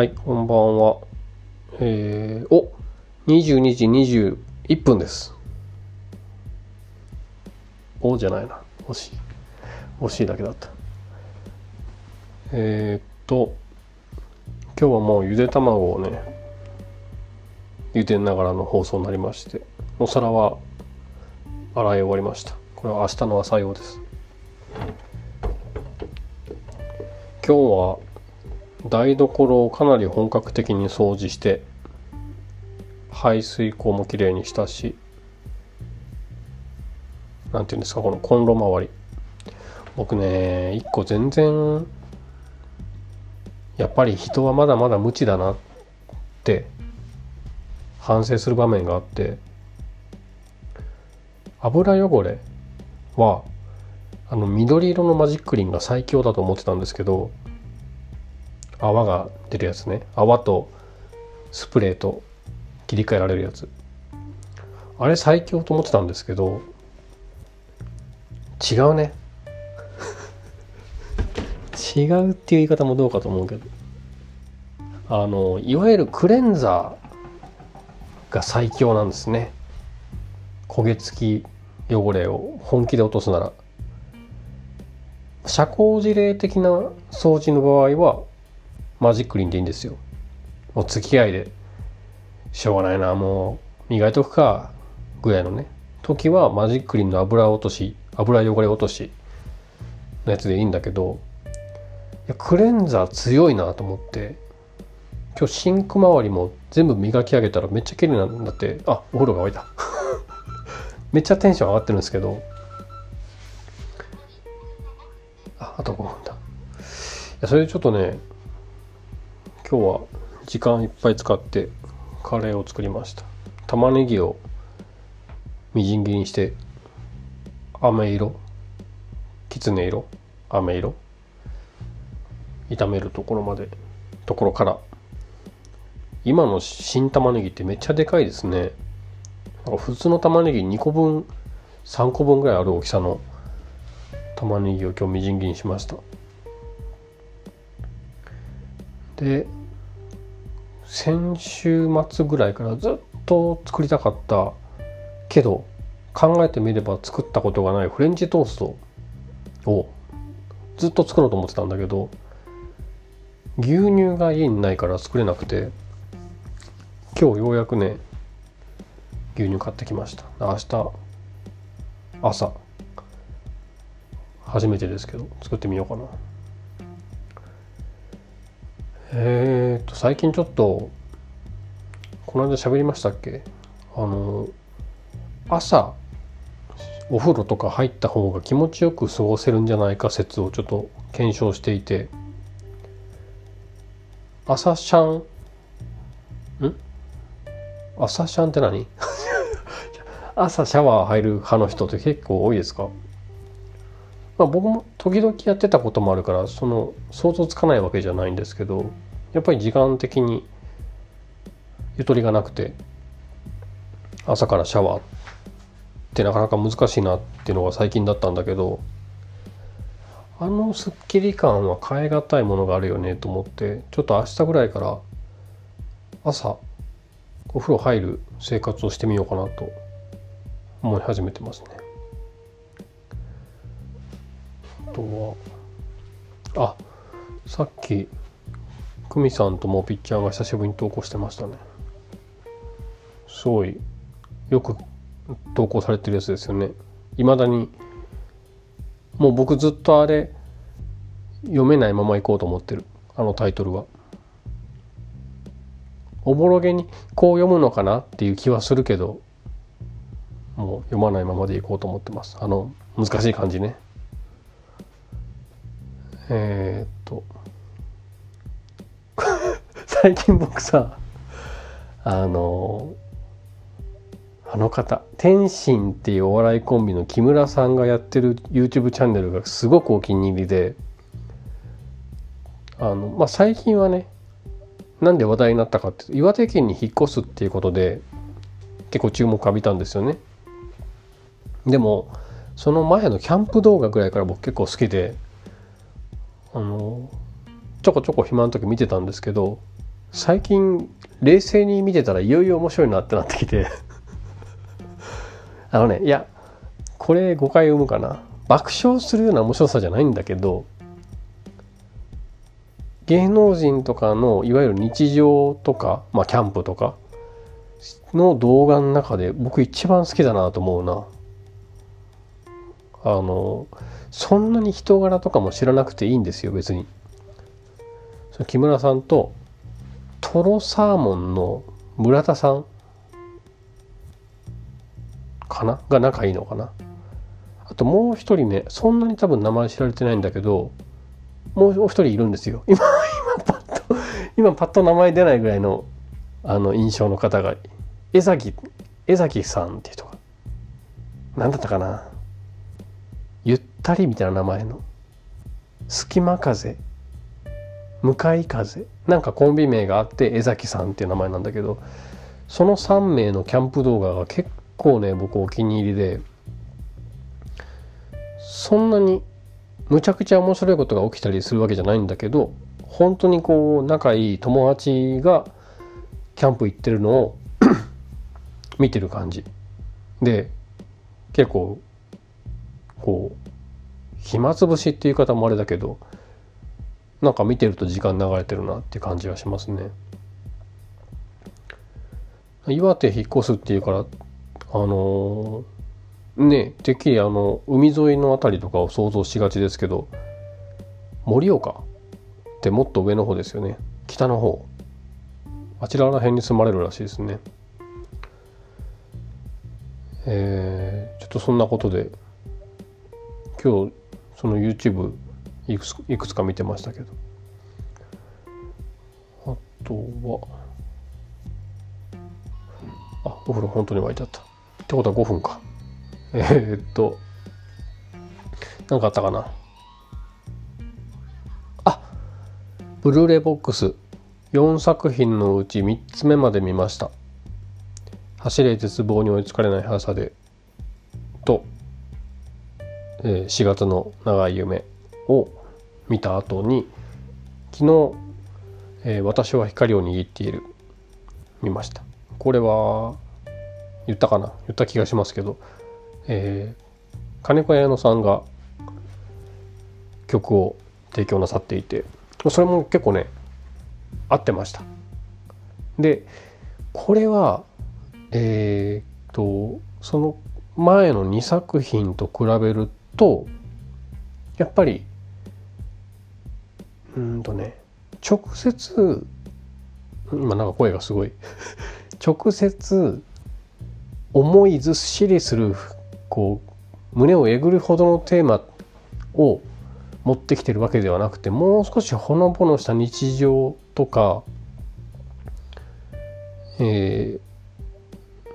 はい、こんばんは。えー、お22時21分です。おじゃないな。惜しい。惜しいだけだった。えー、っと、今日はもうゆで卵をね、茹でながらの放送になりまして、お皿は洗い終わりました。これは明日の朝用です。今日は台所をかなり本格的に掃除して排水口もきれいにしたしなんていうんですかこのコンロ周り。僕ね一個全然やっぱり人はまだまだ無知だなって反省する場面があって油汚れはあの緑色のマジックリンが最強だと思ってたんですけど泡が出るやつね。泡とスプレーと切り替えられるやつ。あれ最強と思ってたんですけど違うね。違うっていう言い方もどうかと思うけど。あのいわゆるクレンザーが最強なんですね。焦げ付き汚れを本気で落とすなら。社交辞令的な掃除の場合はマジックリンでいいんですよ。もう付き合いで。しょうがないな。もう磨いとくか。ぐらいのね。時はマジックリンの油落とし油汚れ落としのやつでいいんだけど。いやクレンザー強いなと思って。今日シンク周りも全部磨き上げたらめっちゃ綺麗なんだって。あお風呂が沸いた。めっちゃテンション上がってるんですけど。ああと5分だ。いやそれでちょっとね今日は時間いっぱい使ってカレーを作りました。玉ねぎをみじん切りにして飴色きつね色飴色炒めるところまでところから。今の新玉ねぎってめっちゃでかいですね。普通の玉ねぎ2個分3個分ぐらいある大きさの玉ねぎを今日みじん切りにしました。で先週末ぐらいからずっと作りたかったけど考えてみれば作ったことがないフレンチトーストをずっと作ろうと思ってたんだけど牛乳が家にないから作れなくて今日ようやくね牛乳買ってきました。明日朝初めてですけど作ってみようかな。えー、と最近ちょっとこの間喋りましたっけ？あの朝お風呂とか入った方が気持ちよく過ごせるんじゃないか説をちょっと検証していて朝シャン？ん？朝シャンって何？朝シャワー入る派の人って結構多いですか？まあ、僕も時々やってたこともあるからその想像つかないわけじゃないんですけどやっぱり時間的にゆとりがなくて朝からシャワーってなかなか難しいなっていうのが最近だったんだけどあのすっきり感は変え難いものがあるよねと思ってちょっと明日ぐらいから朝お風呂入る生活をしてみようかなと思い始めてますね。あとはあさっき久美さんともピッチャーが久しぶりに投稿してましたね。すごいよく投稿されてるやつですよね。いまだにもう僕ずっとあれ読めないまま行こうと思ってる。あのタイトルは。おぼろげにこう読むのかなっていう気はするけどもう読まないままでいこうと思ってます。あの難しい感じね。えー、っと。最近僕さあのあの方天心っていうお笑いコンビの木村さんがやってる YouTube チャンネルがすごくお気に入りであの、まあ、最近はねなんで話題になったかって岩手県に引っ越すっていうことで結構注目浴びたんですよね。でもその前のキャンプ動画ぐらいから僕結構好きであのちょこちょこ暇の時見てたんですけど最近冷静に見てたらいよいよ面白いなってなってきて あのねいやこれ誤解を生むかな爆笑するような面白さじゃないんだけど芸能人とかのいわゆる日常とか、まあ、キャンプとかの動画の中で僕一番好きだなと思うな。あのそんなに人柄とかも知らなくていいんですよ別に。木村さんとトロサーモンの村田さんかな？が仲いいのかな？あともう一人ねそんなに多分名前知られてないんだけどもう一人いるんですよ。今今パッと今パッと名前出ないぐらいのあの印象の方が江崎江崎さんっていう人が何だったかな？ゆったりみたいな名前の。隙間風向かい風。なんかコンビ名があって江崎さんっていう名前なんだけどその3名のキャンプ動画が結構ね僕お気に入りでそんなにむちゃくちゃ面白いことが起きたりするわけじゃないんだけど本当にこう仲いい友達がキャンプ行ってるのを 見てる感じ。で結構こう暇つぶしっていう言い方もあれだけどなんか見てると時間流れてるなって感じがしますね。岩手引っ越すっていうからあのー、ねてっきりあの海沿いの辺りとかを想像しがちですけど盛岡ってもっと上の方ですよね。北の方。あちらら辺に住まれるらしいですね。えー、ちょっとそんなことで今日その YouTube いくついくつか見てましたけど。あとは。あお風呂本当に沸いちゃった。ってことは5分か。えー、っと。何かあったかな。あブルーレイボックス。4作品のうち3つ目まで見ました。走れ絶望に追いつかれない速さで。え4月の長い夢を見た後に昨日、え私は光を握っている。見ました。これは言ったかな？言った気がしますけど、えー、金子綾乃さんが曲を提供なさっていてそれも結構ね合ってました。でこれはえー、っとその前の2作品と比べるとやっぱりうんとね直接今なんか声がすごい。直接思いずっしりするこう胸をえぐるほどのテーマを持ってきてるわけではなくてもう少しほのぼのした日常とかえ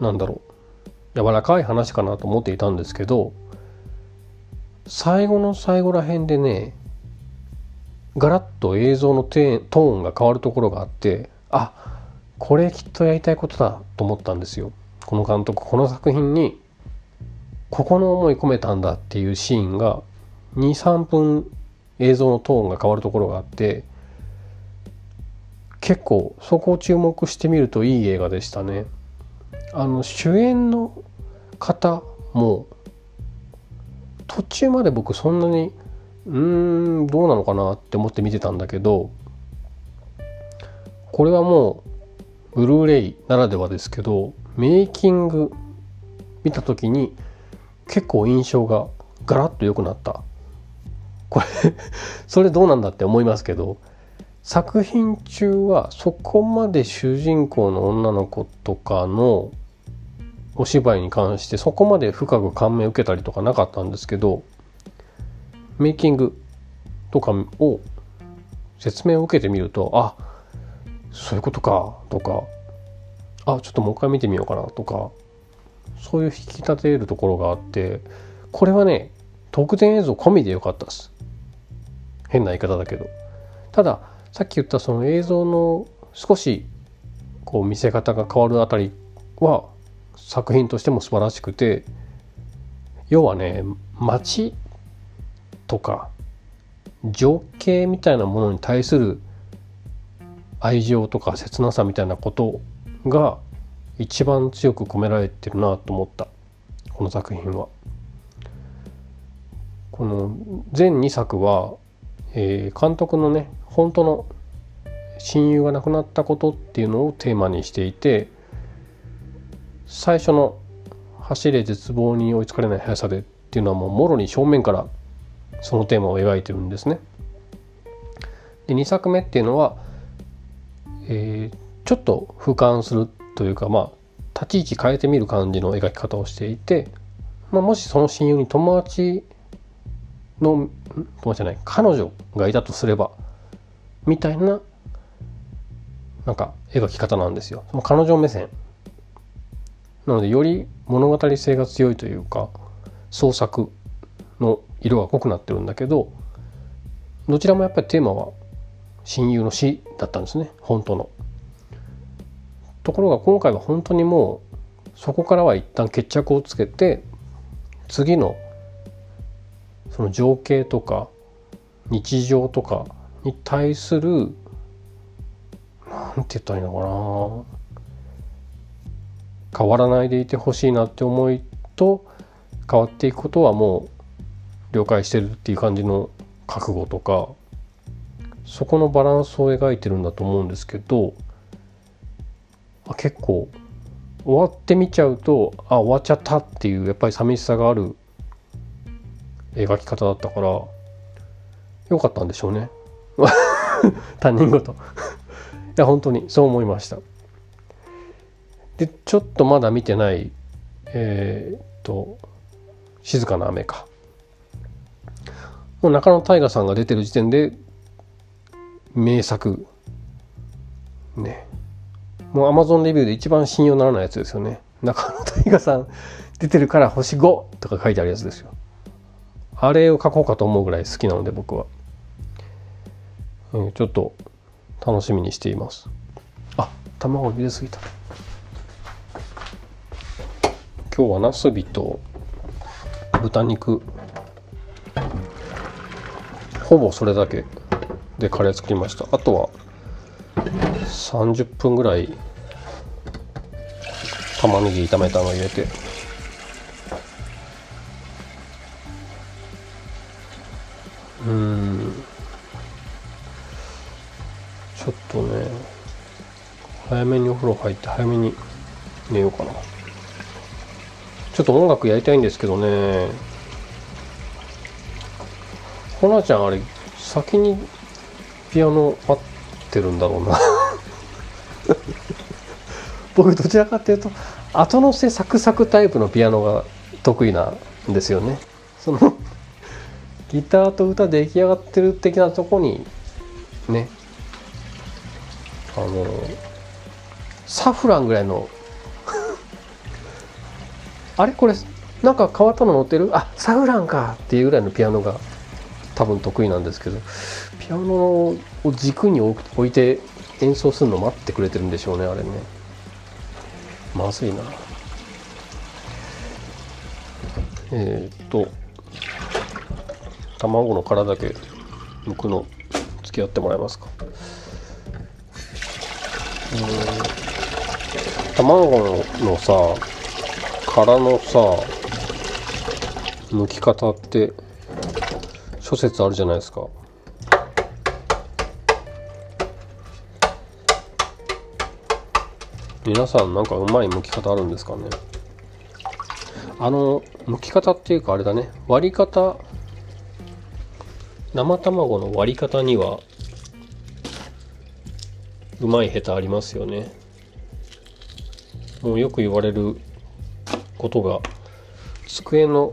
ー、なんだろう。柔らかい話かなと思っていたんですけど最後の最後ら辺でねガラッと映像のトーンが変わるところがあってあこれきっとやりたいことだと思ったんですよ。この監督この作品にここの思い込めたんだっていうシーンが23分映像のトーンが変わるところがあって結構そこを注目してみるといい映画でしたね。あの主演の方も途中まで僕そんなにうーんどうなのかなって思って見てたんだけどこれはもうブルーレイならではですけどメイキング見た時に結構印象がガラッと良くなった。これ それどうなんだって思いますけど作品中はそこまで主人公の女の子とかのお芝居に関してそこまで深く感銘を受けたりとかなかったんですけどメイキングとかを説明を受けてみるとあそういうことかとかあちょっともう一回見てみようかなとかそういう引き立てるところがあってこれはね特典映像込みでよかったです。変な言い方だけど。たださっき言ったその映像の少しこう見せ方が変わるあたりは作品としても素晴らしくて要はね街とか情景みたいなものに対する愛情とか切なさみたいなことが一番強く込められてるなと思ったこの作品は。この全2作は、えー、監督のね本当の親友が亡くなったことっていうのをテーマにしていて最初の「走れ絶望に追いつかれない速さで」っていうのはもうもろに正面からそのテーマを描いてるんですね。で2作目っていうのは、えー、ちょっと俯瞰するというかまあ立ち位置変えてみる感じの描き方をしていて、まあ、もしその親友に友達の友達じゃない彼女がいたとすればみたいななんか描き方なんですよ。その彼女目線なのでより物語性が強いというか創作の色が濃くなってるんだけどどちらもやっぱりテーマは親友の死だったんですね本当の。ところが今回は本当にもうそこからは一旦決着をつけて次のその情景とか日常とかに対するなんて言ったらいいのかな変わらないでいてほしいなって思いと変わっていくことはもう了解してるっていう感じの覚悟とかそこのバランスを描いてるんだと思うんですけど結構終わってみちゃうとあ終わっちゃったっていうやっぱり寂しさがある描き方だったからよかったんでしょうね。他人事。いや本当にそう思いました。でちょっとまだ見てないえー、っと静かな雨か。もう中野大河さんが出てる時点で名作。ね。もうアマゾンレビューで一番信用ならないやつですよね。中野大河さん出てるから星5とか書いてあるやつですよ。あれを書こうかと思うぐらい好きなので僕は、うん、ちょっと楽しみにしています。あ卵入れすぎた。今日はなすびと豚肉。ほぼそれだけでカレー作りました。あとは30分ぐらい玉ねぎ炒めたの入れて。うん。ちょっとね早めにお風呂入って早めに寝ようかな。ちょっと音楽やりたいんですけどね。ほなちゃんあれ先にピアノ待ってるんだろうな。僕どちらかっていうと後乗せサクサクタイプのピアノが得意なんですよね。そのギターと歌出来上がってる的なとこにね。あのサフランぐらいのあれこれなんか変わったの乗ってる？あサフランかっていうぐらいのピアノが多分得意なんですけどピアノを軸に置いて演奏するの待ってくれてるんでしょうねあれね。まずいな。えー、っと卵の殻だけ剥くの付き合ってもらえますか。うん卵のさ殻のさ剥き方って諸説あるじゃないですか。皆さんなんかうまい剥き方あるんですかね？あの剥き方っていうかあれだね。割り方。生卵の割り方にはうまい下手ありますよね。もうよく言われることが机の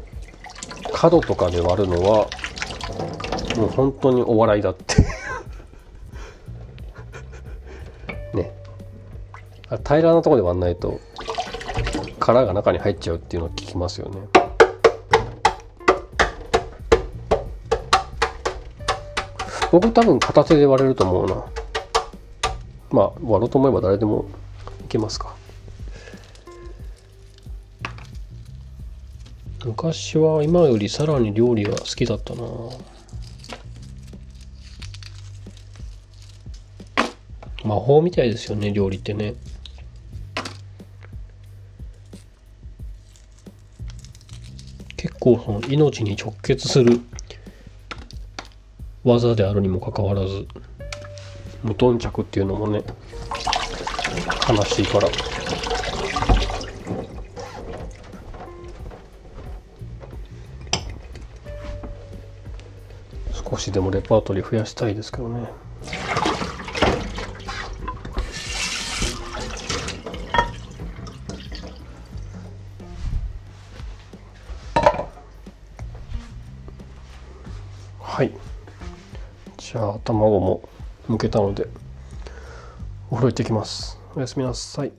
角とかで割るのはもう本当にお笑いだって。ね。平らなとこで割んないと殻が中に入っちゃうっていうのを聞きますよね。僕多分片手で割れると思うな。まあ割ろうと思えば誰でもいけますか。昔は今よりさらに料理が好きだったな。魔法みたいですよね料理ってね。結構その命に直結する技であるにもかかわらず無頓着っていうのもね悲しいから。少しでもレパートリー増やしたいですけどね。はい。じゃあ卵も剥けたのでお風呂行ってきます。おやすみなさい。